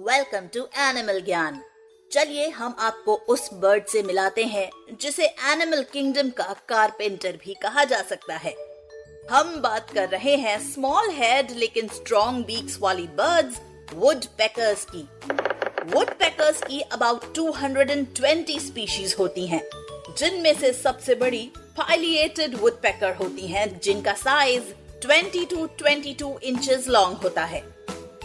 Welcome to animal Gyan चलिए हम आपको उस बर्ड से मिलाते हैं जिसे एनिमल किंगडम का कारपेंटर भी कहा जा सकता है। हम बात कर रहे हैं स्मॉल हेड लेकिन स्ट्रॉन्ग बीक्स वाली बर्ड्स वुड पैकर्स की वुड पैकर्स की अबाउट 220 स्पीशीज होती हैं, जिनमें से सबसे बड़ी फाइलिएटेड वुड पैकर होती हैं, जिनका साइज़ 20 टू 22 इंचेस लॉन्ग होता है।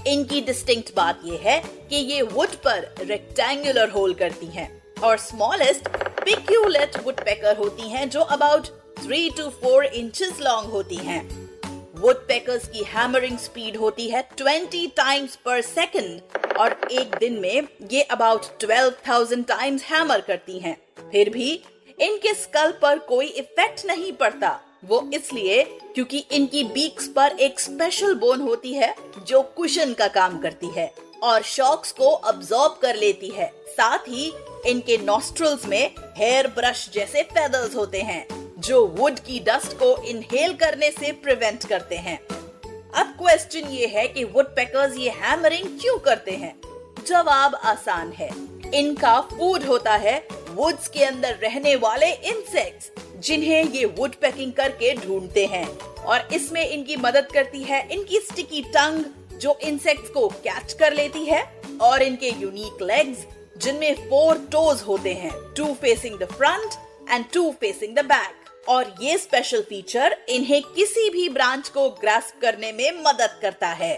इनकी डिस्टिंक्ट बात यह है कि ये वुड पर रेक्टेंगुलर होल करती हैं और स्मॉलेस्ट पिक्यूलेट वुड पैकर होती हैं जो about three two four inches long होती हैं। वुड पैकर्स की हैमरिंग स्पीड होती है 20 टाइम्स पर सेकंड और एक दिन में ये अबाउट 12,000 टाइम्स हैमर करती हैं। फिर भी इनके स्कल पर कोई इफ़ेक्ट नहीं पड़ता। वो इसलिए क्योंकि इनकी बीक्स पर एक स्पेशल बोन होती है जो कुशन का काम करती है और शॉक्स को अब्सॉर्ब कर लेती है। साथ ही इनके नॉस्ट्रल्स में हेयर ब्रश जैसे फेदर्स होते हैं, जो वुड की डस्ट को इनहेल करने से प्रिवेंट करते हैं। अब क्वेश्चन ये है कि वुड पैकर्स ये हैमरिंग क्यों करते हैं? जवाब आसान है। इनका फ़ूड होता है वुड्स के अंदर रहने वाले इंसेक्ट्स जिन्हें ये वुड पैकिंग करके ढूंढते हैं। और इसमें इनकी मदद करती है इनकी स्टिकी टंग जो इंसेक्ट्स को कैच कर लेती है, और इनके यूनिक लेग्स जिनमें फोर टोज होते हैं two facing the front and two facing the back और ये स्पेशल फीचर इन्हें किसी भी ब्रांच को ग्रास्प करने में मदद करता है।